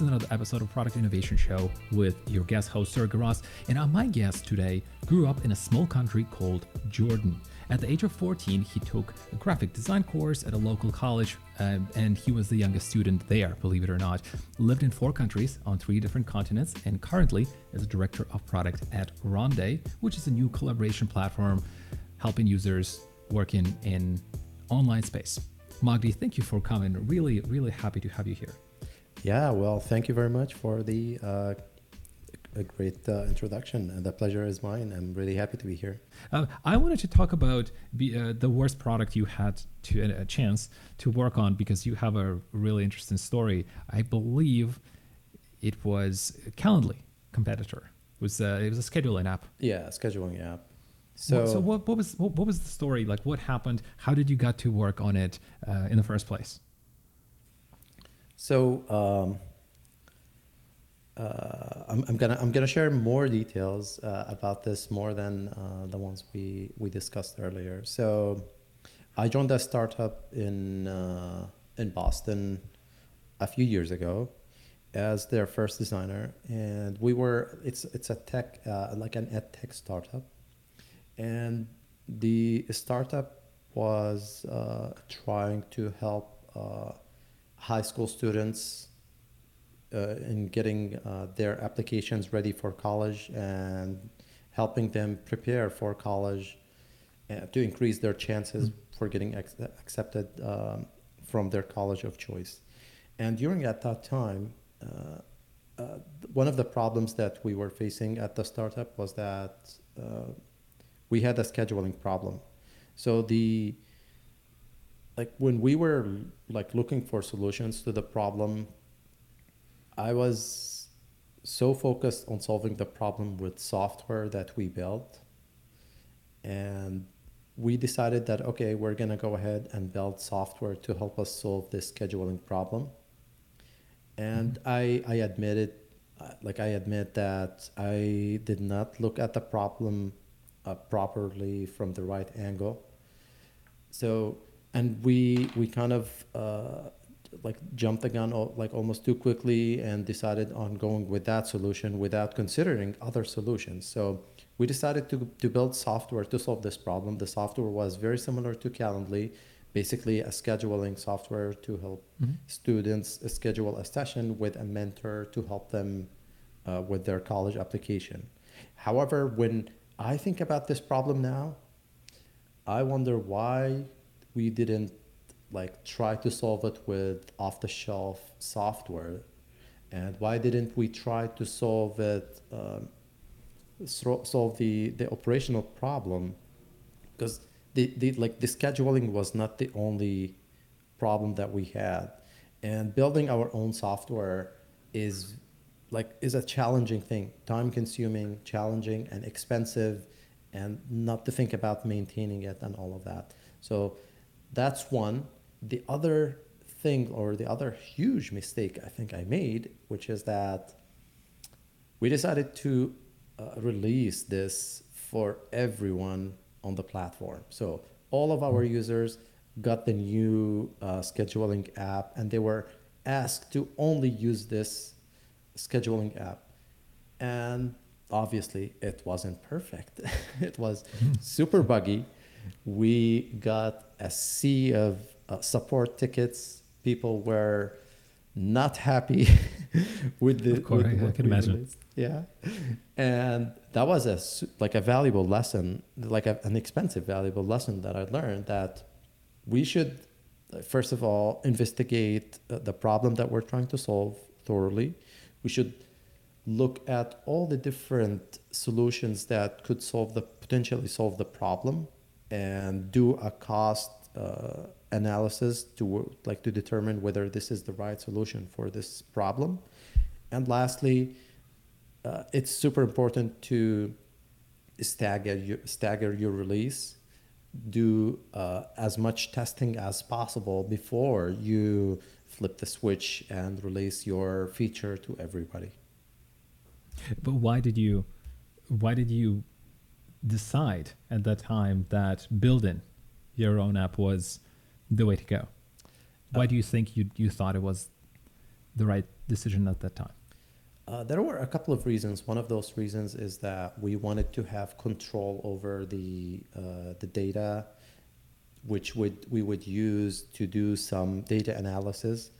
Is another episode of Product Innovation Show with your guest host, Sergey Ross. And my guest today grew up in a small country called Jordan. At the age of 14, he took a graphic design course at a local college, um, and he was the youngest student there, believe it or not. Lived in four countries on three different continents, and currently is a director of product at Ronde, which is a new collaboration platform helping users work in, in online space. Magdi, thank you for coming. Really, really happy to have you here. Yeah, well, thank you very much for the uh, a great uh, introduction. The pleasure is mine. I'm really happy to be here. Uh, I wanted to talk about be, uh, the worst product you had to a chance to work on because you have a really interesting story. I believe it was Calendly competitor. It was uh, it was a scheduling app. Yeah, scheduling app. So, so what, what was what, what, was the story like? What happened? How did you get to work on it uh, in the first place? So um, uh, I'm, I'm, gonna I'm gonna share more details uh, about this more than uh, the ones we we discussed earlier. So I joined a startup in uh, in Boston a few years ago as their first designer, and we were it's it's a tech uh, like an ed tech startup and the startup was uh, trying to help high school students uh, in getting uh, their applications ready for college and helping them prepare for college uh, to increase their chances mm-hmm. for getting ex- accepted um, from their college of choice. And during at that time, uh, one of the problems that we were facing at the startup was that we had a scheduling problem. So the like when we were like looking for solutions to the problem, I was so focused on solving the problem with software that we built. And we decided that okay, we're gonna go ahead and build software to help us solve this scheduling problem. And mm-hmm. I I admitted like I admit that I did not look at the problem uh, properly from the right angle. So, and we we kind of uh, like jumped the gun like almost too quickly and decided on going with that solution without considering other solutions. So we decided to to build software to solve this problem. The software was very similar to Calendly, basically a scheduling software to help mm-hmm. students schedule a session with a mentor to help them uh, with their college application. However, when I think about this problem now. I wonder why we didn't like try to solve it with off the shelf software. And why didn't we try to solve it um, solve the the operational problem? Because the, the like the scheduling was not the only problem that we had. And building our own software is like is a challenging thing time consuming challenging and expensive and not to think about maintaining it and all of that. So that's one the other thing or the other huge mistake i think i made which is that we decided to uh, release this for everyone on the platform so all of our users got the new uh, scheduling app and they were asked to only use this scheduling app. And obviously, it wasn't perfect. it was mm-hmm. super buggy. We got a sea of uh, support tickets. People were not happy with the. Of course, with I, I can imagine. Released. Yeah, and that was a like a valuable lesson, like a, an expensive valuable lesson that I learned that we should first of all investigate uh, the problem that we're trying to solve thoroughly we should look at all the different solutions that could solve the potentially solve the problem and do a cost uh, analysis to like to determine whether this is the right solution for this problem and lastly uh, it's super important to stagger your, stagger your release do uh, as much testing as possible before you flip the switch and release your feature to everybody. But why did you why did you decide at that time that building your own app was the way to go? Why uh, do you think you you thought it was the right decision at that time? Uh, there were a couple of reasons. One of those reasons is that we wanted to have control over the uh, the data, which would we would use to do some data analysis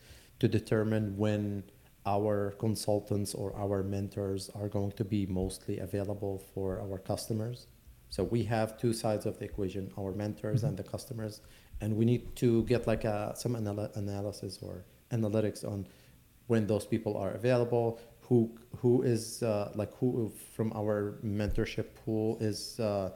to determine when our consultants or our mentors are going to be mostly available for our customers. So we have two sides of the equation: our mentors and the customers, and we need to get like a, some anal- analysis or analytics on when those people are available who who is uh, like who from our mentorship pool is uh,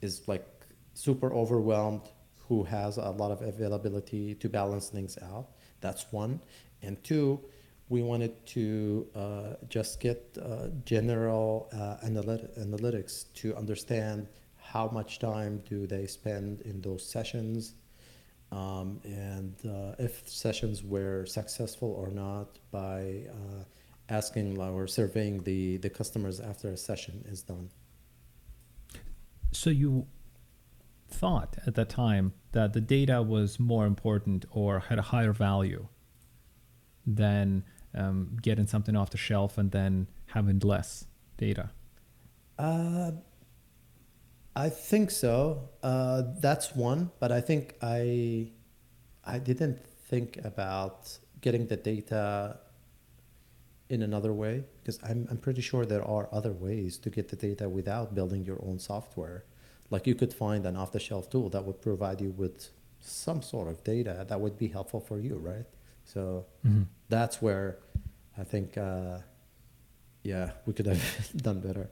is like super overwhelmed who has a lot of availability to balance things out. That's one. And two we wanted to uh, just get uh, general uh, analyt- analytics to understand how much time do they spend in those sessions um, and uh, if sessions were successful or not by asking or surveying the, the customers after a session is done. So you thought at that time that the data was more important or had a higher value than um, getting something off the shelf and then having less data? Uh, I think so. Uh, that's one, but I think I I didn't think about getting the data in another way because I'm, I'm pretty sure there are other ways to get the data without building your own software like you could find an off-the-shelf tool that would provide you with some sort of data that would be helpful for you right so mm-hmm. that's where i think uh, yeah we could have done better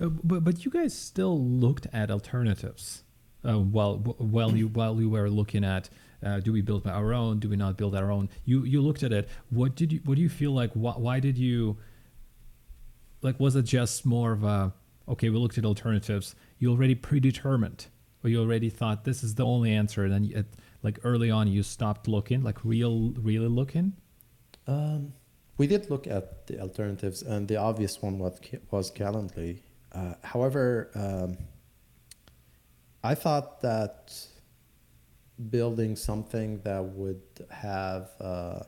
uh, but but you guys still looked at alternatives uh, while while you while you were looking at uh, do we build our own? Do we not build our own? You you looked at it. What did you what do you feel like? Why, why did you like? Was it just more of a okay? We looked at alternatives. You already predetermined, or you already thought this is the only answer. And then you, like early on, you stopped looking, like real really looking. Um, we did look at the alternatives, and the obvious one was was Calendly. Uh, however, um, I thought that building something that would have uh,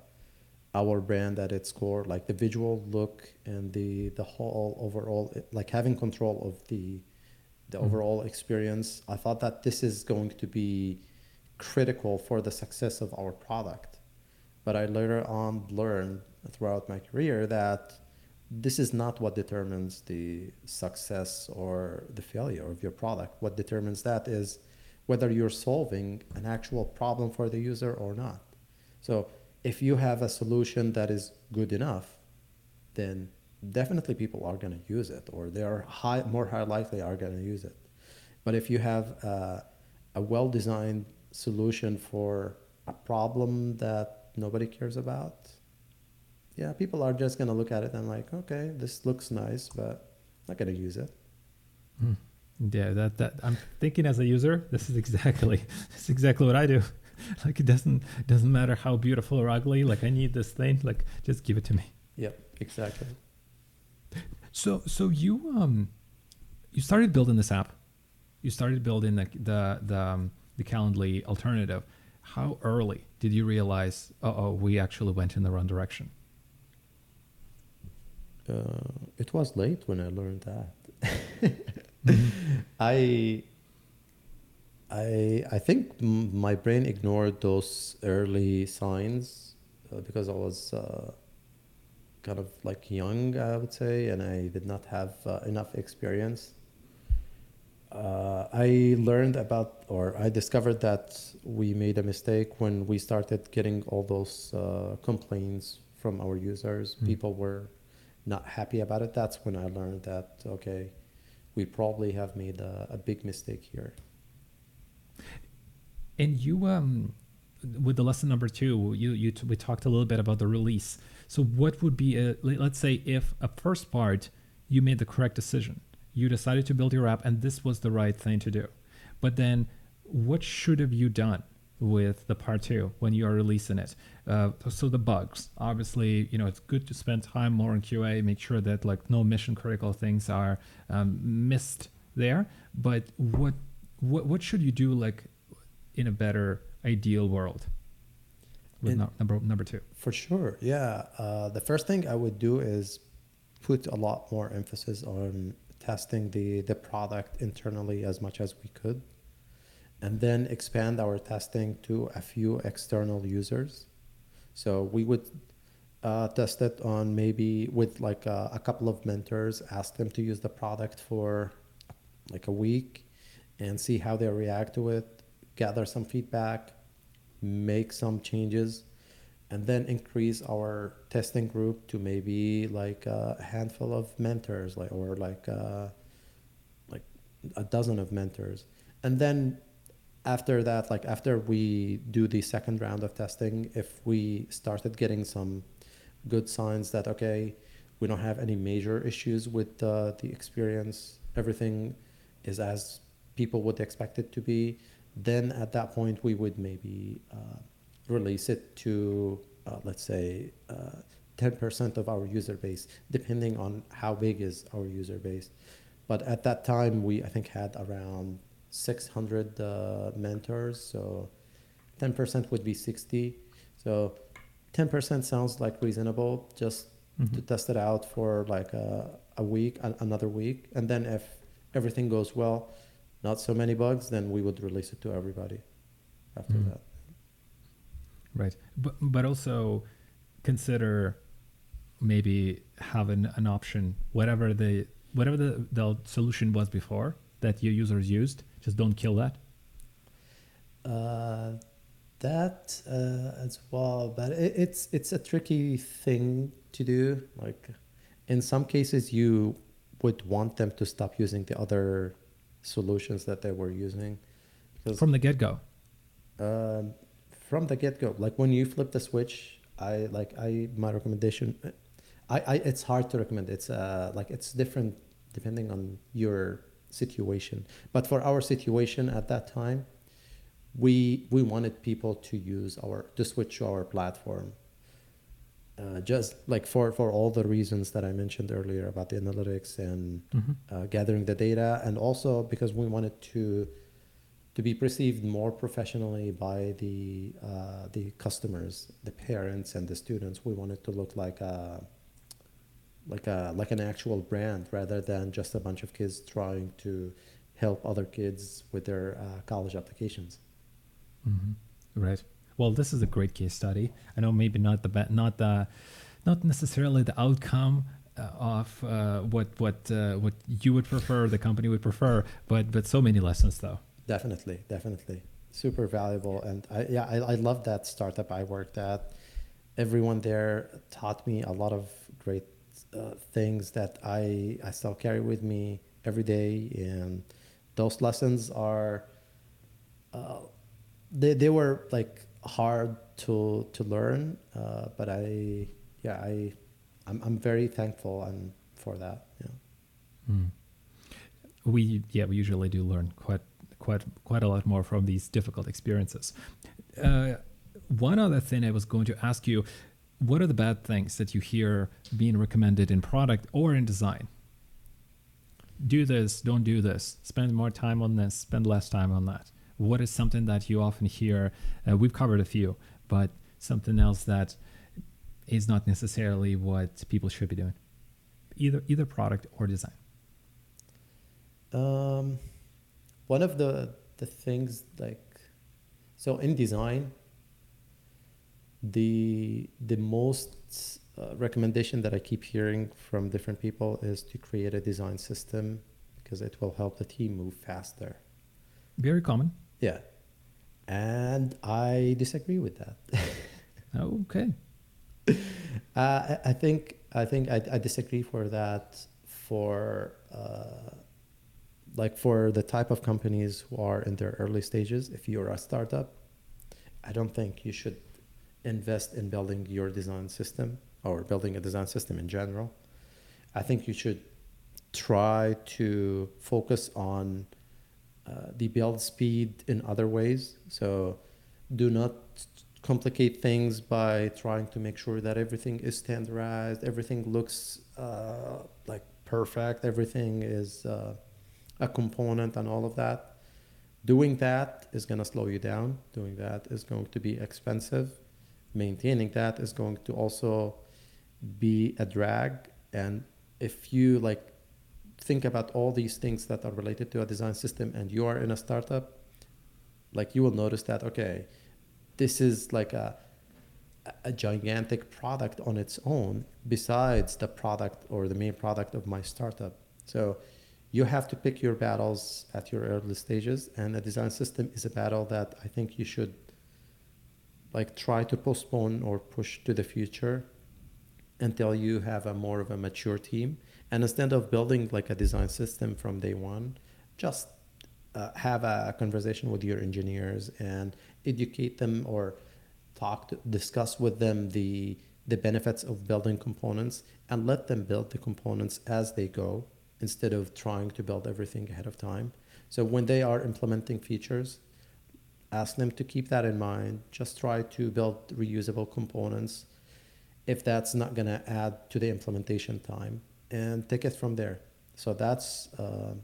our brand at its core, like the visual look and the the whole overall, like having control of the the mm-hmm. overall experience. I thought that this is going to be critical for the success of our product. But I later on learned throughout my career that this is not what determines the success or the failure of your product. What determines that is whether you're solving an actual problem for the user or not. So if you have a solution that is good enough, then definitely people are going to use it or they are high, more high likely are going to use it. But if you have a, a well-designed solution for a problem that nobody cares about, yeah, people are just going to look at it and like, okay, this looks nice, but I'm not going to use it. Hmm. Yeah, that that I'm thinking as a user, this is exactly this is exactly what I do. Like it doesn't doesn't matter how beautiful or ugly. Like I need this thing. Like just give it to me. Yep, exactly. So so you um you started building this app. You started building the the the um, the Calendly alternative. How early did you realize? Oh, we actually went in the wrong direction. Uh, it was late when I learned that. Mm-hmm. I I I think my brain ignored those early signs uh, because I was uh, kind of like young, I would say, and I did not have uh, enough experience. Uh, I learned about, or I discovered that we made a mistake when we started getting all those uh, complaints from our users. Mm. People were not happy about it. That's when I learned that okay we probably have made a, a big mistake here. And you, um, with the lesson number two, you, you t- we talked a little bit about the release. So, what would be a let's say if a first part you made the correct decision, you decided to build your app, and this was the right thing to do, but then what should have you done with the part two when you are releasing it. Uh, so the bugs, obviously, you know, it's good to spend time more on QA, make sure that like no mission critical things are um, missed there. But what what what should you do like in a better ideal world? with no, number number two? For sure, yeah. Uh, the first thing I would do is put a lot more emphasis on testing the, the product internally as much as we could, and then expand our testing to a few external users. So we would uh, test it on maybe with like a, a couple of mentors, ask them to use the product for like a week and see how they react to it, gather some feedback, make some changes and then increase our testing group to maybe like a handful of mentors like or like uh, like a dozen of mentors and then after that like after we do the second round of testing if we started getting some good signs that okay we don't have any major issues with uh, the experience everything is as people would expect it to be then at that point we would maybe uh, release it to uh, let's say uh, 10% of our user base depending on how big is our user base. But at that time we i think had around 600 uh, mentors so 10% would be 60 so 10% sounds like reasonable just to Mhm. test it out for like a, a week an, another week and then if everything goes well not so many bugs then we would release it to everybody after Mm. that Right. But but also consider maybe having an option whatever the whatever the, the solution was before that your users used, just don't kill that. Uh, that uh, as well, but it, it's it's a tricky thing to do. Like, in some cases, you would want them to stop using the other solutions that they were using, because From the get go. um, from the get go, like when you flip the switch, I like I my recommendation. I, I it's hard to recommend. It's uh like it's different depending on your situation. But for our situation at that time, we we wanted people to use our to switch to our platform. Uh, just like for for all the reasons that I mentioned earlier about the analytics and Mhm. uh, gathering the data, and also because we wanted to to be perceived more professionally by the uh, the customers, the parents, and the students. We wanted to look like a like a like an actual brand rather than just a bunch of kids trying to help other kids with their uh, college applications. Mhm. Right. Well, this is a great case study. I know maybe not the be- not the not necessarily the outcome uh, of uh, what what uh, what you would prefer, the company would prefer, but but so many lessons though. Definitely, definitely, super valuable. And I yeah, I, I love that startup I worked at. Everyone there taught me a lot of great uh, things that I I still carry with me every day, and those lessons are. Uh, they they were like hard to to learn, uh, but I yeah I I'm I'm very thankful and for that. Yeah. Mm. We yeah we usually do learn quite quite quite a lot more from these difficult experiences. Uh, one other thing I was going to ask you: What are the bad things that you hear being recommended in product or in design? Do this, don't do this. Spend more time on this, spend less time on that. What is something that you often hear? Uh, we've covered a few, but something else that is not necessarily what people should be doing, either either product or design. Um, one of the the things like so in design, the the most uh, recommendation that I keep hearing from different people is to create a design system because it will help the team move faster. Very common. Yeah, and I disagree with that. Okay. Uh, I, I think I think I, I disagree for that for uh, like for the type of companies who are in their early stages. If you're a startup, I don't think you should invest in building your design system or building a design system in general. I think you should try to focus on uh, the build speed in other ways. So do not complicate things by trying to make sure that everything is standardized, everything looks uh, like perfect, everything is uh, a component, and all of that. Doing that is going to slow you down. Doing that is going to be expensive. Maintaining that is going to also be a drag. And if you like think about all these things that are related to a design system and you are in a startup like you will notice that okay this is like a a gigantic product on its own besides the product or the main product of my startup. So you have to pick your battles at your early stages. And a design system is a battle that i think you should like try to postpone or push to the future until you have a more of a mature team. And instead of building like a design system from day one just uh, have a conversation with your engineers and educate them or talk to, discuss with them the the benefits of building components and let them build the components as they go instead of trying to build everything ahead of time. So when they are implementing features ask them to keep that in mind just try to build reusable components if that's not going to add to the implementation time and take it from there so that's uh,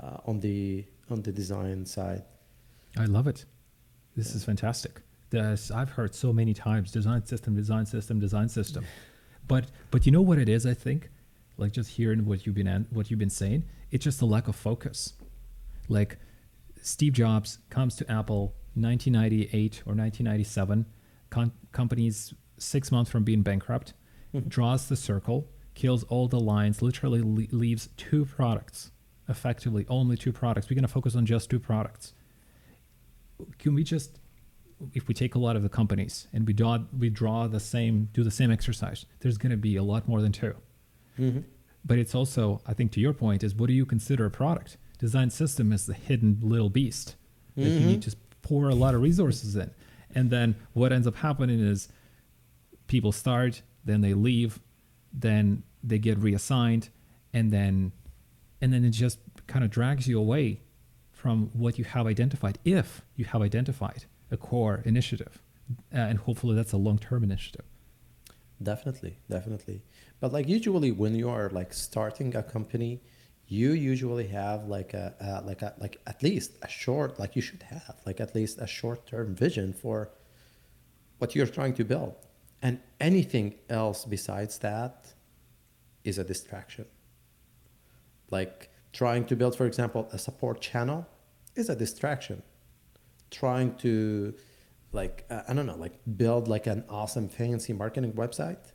uh, on the on the design side I love it. This is fantastic. This, I've heard so many times design system, design system, design system. But but you know what it is, I think? Like just hearing what you've been what you've been saying, it's just a lack of focus. Like Steve Jobs comes to Apple 1998 or 1997, con- companies 6 months from being bankrupt, mm-hmm. draws the circle, kills all the lines, literally le- leaves two products. Effectively only two products. We're going to focus on just two products can we just if we take a lot of the companies and we draw we draw the same do the same exercise there's going to be a lot more than 2 mm-hmm. but it's also i think to your point is what do you consider a product design system is the hidden little beast that you need to pour a lot of resources in. And then what ends up happening is people start then they leave then they get reassigned and then and then it just kind of drags you away from what you have identified if you have identified a core initiative. Uh, and hopefully that's a long-term initiative. Definitely, definitely. But like usually when you are like starting a company, you usually have like a, a like a like at least a short like you should have like at least a short-term vision for what you're trying to build. And anything else besides that is a distraction. Like trying to build for example a support channel is a distraction. Trying to like uh, I don't know, like build like an awesome fancy marketing website.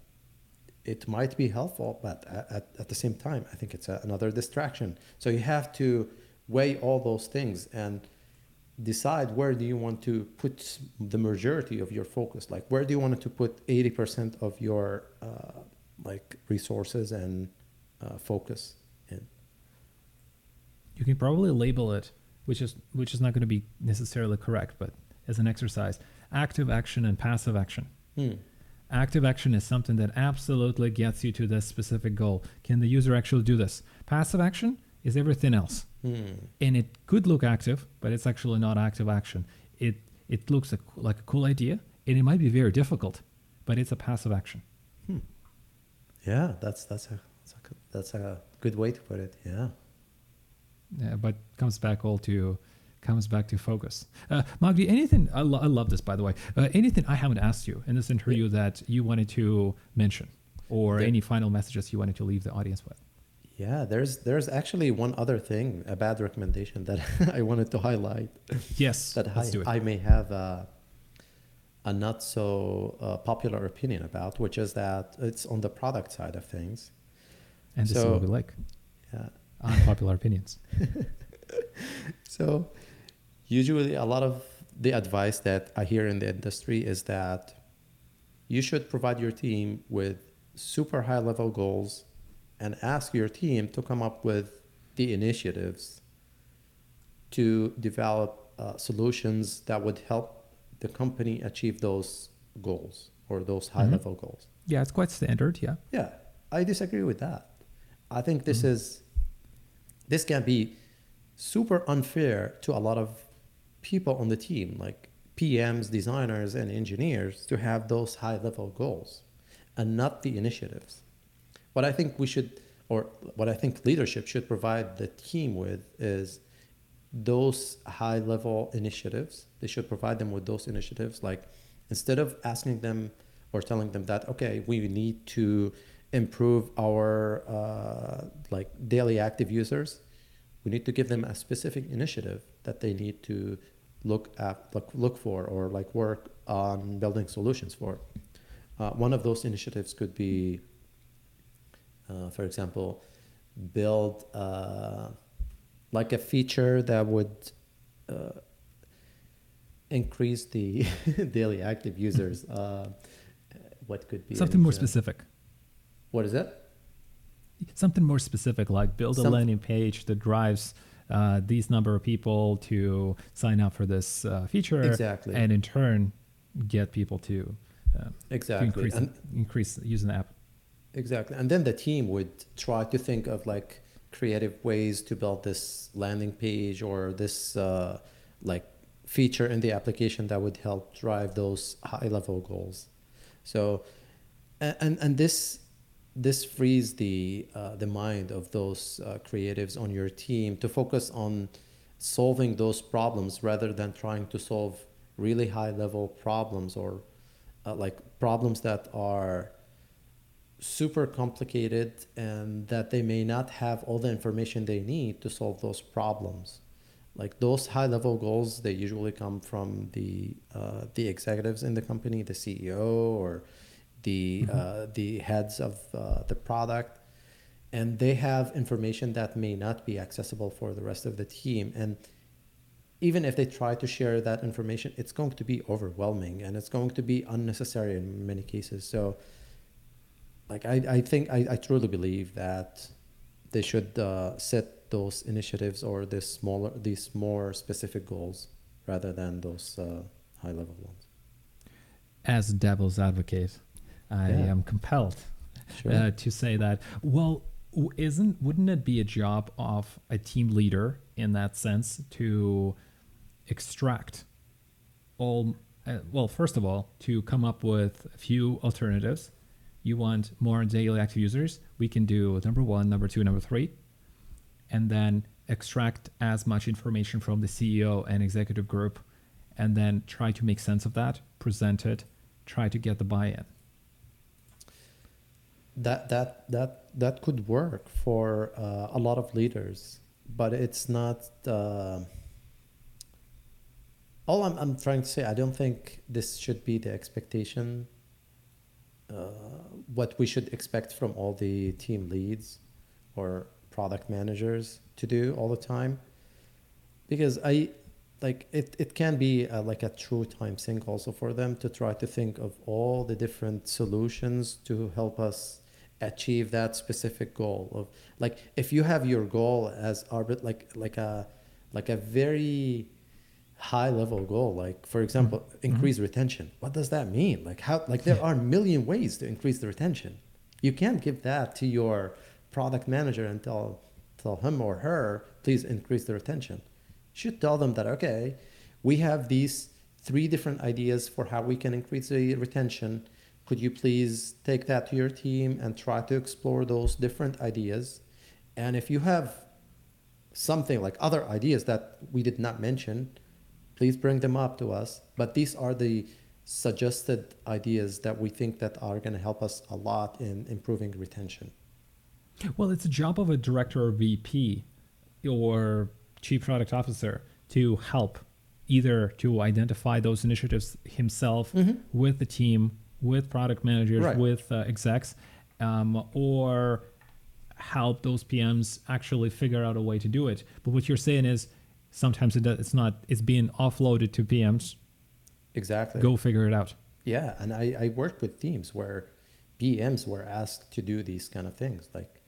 It might be helpful, but at, at, the same time, I think it's a, another distraction. So you have to weigh all those things and decide where do you want to put the majority of your focus. Like where do you want to put eighty percent of your uh, like resources and uh, focus in. you can probably label it which is which is not going to be necessarily correct but as an exercise active action and passive action Hmm. Active action is something that absolutely gets you to this specific goal can the user actually do this passive action is everything else Hmm. and it could look active but it's actually not active action it it looks a, like a cool idea and it might be very difficult but it's a passive action Yeah, that's that's a that's a, that's a good way to put it. Yeah. Yeah, but comes back all to comes back to focus. Uh, Magdi, anything? I, lo- I love this, by the way. Uh, anything I haven't asked you in this interview that you wanted to mention, or There- any final messages you wanted to leave the audience with? Yeah, there's there's actually one other thing, a bad recommendation that I wanted to highlight Yes, that let's I, do it. I may have a, a not so uh, popular opinion about, which is that it's on the product side of things. and this is what we like. Yeah. Unpopular opinions. So, usually, a lot of the advice that I hear in the industry is that you should provide your team with super high level goals and ask your team to come up with the initiatives to develop uh, solutions that would help the company achieve those goals or those high level goals. Yeah, it's quite standard. Yeah. Yeah, I disagree with that. I think this is this can be super unfair to a lot of people on the team, like PMs, designers, and engineers, to have those high level goals and not the initiatives. What I think we should, or what I think leadership should provide the team with is those high level initiatives. They should provide them with those initiatives like instead of asking them or telling them that okay we need to improve our uh, like daily active users we need to give them a specific initiative that they need to look at look, look for or like work on building solutions for. Uh, one of those initiatives could be uh, for example build uh, like a feature that would uh, increase the daily active users uh, what could be something more specific. What is it something more specific like build Some, a landing page that drives uh, these number of people to sign up for this uh, feature exactly. and in turn get people to uh, exactly. to increase, and, increase using the app. Exactly. And then the team would try to think of like creative ways to build this landing page or this uh, like feature in the application that would help drive those high level goals. So and and this this frees the uh, the mind of those uh, creatives on your team to focus on solving those problems rather than trying to solve really high level problems or uh, like problems that are super complicated and that they may not have all the information they need to solve those problems. Like those high level goals they usually come from the uh, the executives in the company the ceo or the mm-hmm. uh, the heads of uh, the product, and they have information that may not be accessible for the rest of the team. And even if they try to share that information, it's going to be overwhelming and it's going to be unnecessary in many cases. So, like I, I think I, I truly believe that they should uh, set those initiatives or this smaller these more specific goals rather than those uh, high level ones. As devil's advocate, I yeah. am compelled sure. uh, to say that. Well, isn't wouldn't it be a job of a team leader in that sense to extract all? Uh, well, first of all, to come up with a few alternatives. You want more daily active users? We can do number one, number two, number three, and then extract as much information from the CEO and executive group, and then try to make sense of that, present it, try to get the buy-in that that that that could work for uh, a lot of leaders, but it's not. Uh, all I'm, I'm trying to say, I don't think this should be the expectation. Uh, what we should expect from all the team leads or product managers to do all the time, because I like it. It can be a, like a true time sink also for them to try to think of all the different solutions to help us achieve that specific goal of like if you have your goal as arbit like like a like a very high level goal like for example mm-hmm. increase mm-hmm. retention what does that mean? Like how like there are a million ways to increase the retention. You can't give that to your product manager and tell tell him or her please increase the retention. You should tell them that okay we have these three different ideas for how we can increase the retention could you please take that to your team and try to explore those different ideas? And if you have something like other ideas that we did not mention, please bring them up to us. But these are the suggested ideas that we think that are going to help us a lot in improving retention. Well, it's a job of a director or VP or chief product officer to help either to identify those initiatives himself mm-hmm. with the team with product managers, right. with uh, execs, um, or help those PMs actually figure out a way to do it. But what you're saying is sometimes it does, it's not, it's being offloaded to PMs. Exactly. Go figure it out. Yeah. And I, I worked with teams where PMs were asked to do these kind of things. Like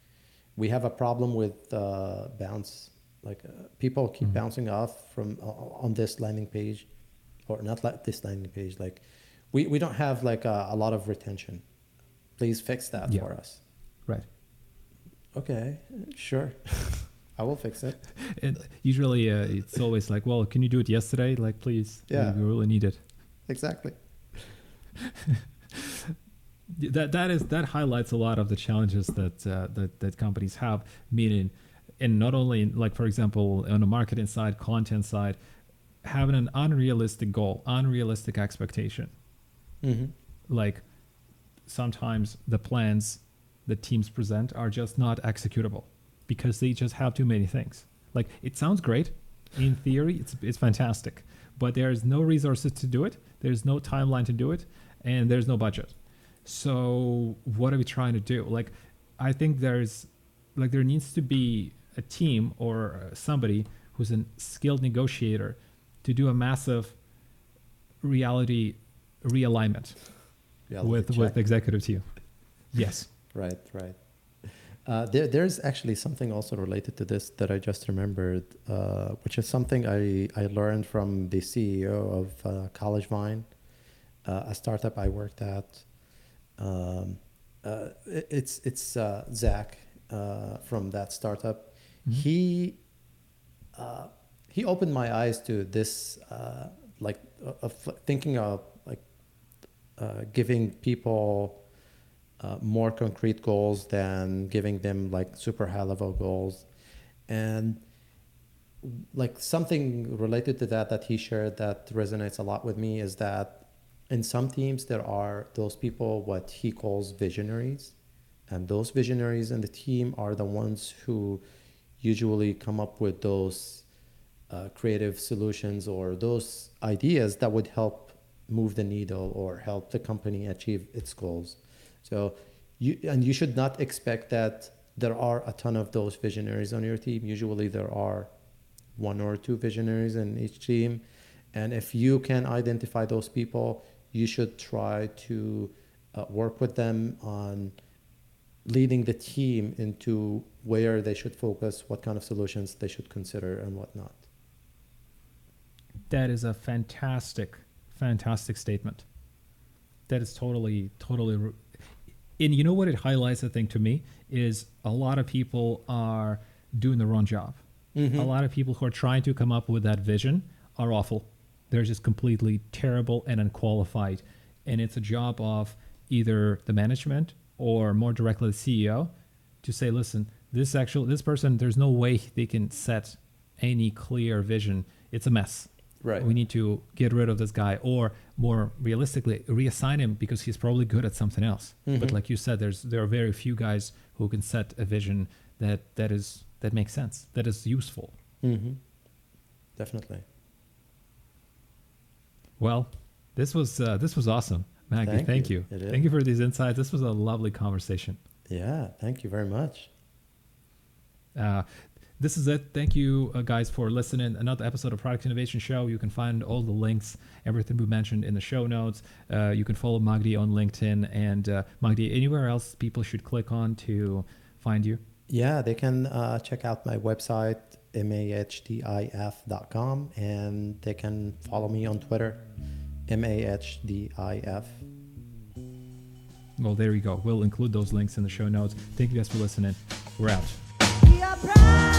we have a problem with uh, bounce, like uh, people keep mm-hmm. bouncing off from uh, on this landing page or not like this landing page, like we, we don't have like a, a lot of retention. Please fix that yeah. for us. Right. Okay, sure. I will fix it. And usually uh, it's always like, well, can you do it yesterday? Like, please. Yeah. We really need it. Exactly. that that is that highlights a lot of the challenges that uh, that that companies have. Meaning, and not only like for example on the marketing side, content side, having an unrealistic goal, unrealistic expectation Mm-hmm. Like sometimes the plans that teams present are just not executable because they just have too many things. Like it sounds great in theory, it's it's fantastic, but there's no resources to do it. There's no timeline to do it, and there's no budget. So what are we trying to do? Like I think there's like there needs to be a team or somebody who's a skilled negotiator to do a massive reality realignment Reality with with executive team. Yes. Right, right. Uh, there, there's actually something also related to this that I just remembered, uh, which is something I, I learned from the CEO of uh, CollegeVine, uh, a startup I worked at. Um, uh, it- it's it's uh, Zach uh, from that startup. Mhm. He uh, he opened my eyes to this, uh, like uh, thinking of uh, giving people uh, more concrete goals than giving them like super high level goals. And like something related to that that he shared that resonates a lot with me is that in some teams there are those people what he calls visionaries. And those visionaries in the team are the ones who usually come up with those uh, creative solutions or those ideas that would help move the needle or help the company achieve its goals so you and you should not expect that there are a ton of those visionaries on your team. Usually there are one or two visionaries in each team. And if you can identify those people, you should try to uh, work with them on leading the team into where they should focus, what kind of solutions they should consider, and whatnot. That is a fantastic, fantastic statement. That is totally, totally. r- And you know what it highlights, I think, to me, is a lot of people are doing the wrong job. Mhm. A lot of people who are trying to come up with that vision are awful. They're just completely terrible and unqualified. And it's a job of either the management or more directly the CEO to say, listen, this actual this person, there's no way they can set any clear vision. It's a mess. Right. We need to get rid of this guy, or more realistically, reassign him because he's probably good at something else. But Mhm. like you said, there's there are very few guys who can set a vision that that is that makes sense, that is useful. Mm-hmm. Definitely. Well, this was uh, this was awesome, Maggie. Thank Thank, you. you. Thank you for these insights. This was a lovely conversation. Yeah. Thank you very much. Uh, this is it. Thank you, uh, guys, for listening. Another episode of Product Innovation Show. You can find all the links, everything we mentioned in the show notes. Uh, you can follow Magdi on LinkedIn. And uh, Magdi, anywhere else people should click on to find you? Yeah, they can uh, check out my website, mahdif.com, and they can follow me on Twitter, mahdif. Well, there you go. We'll include those links in the show notes. Thank you guys for listening. We're out. We are proud.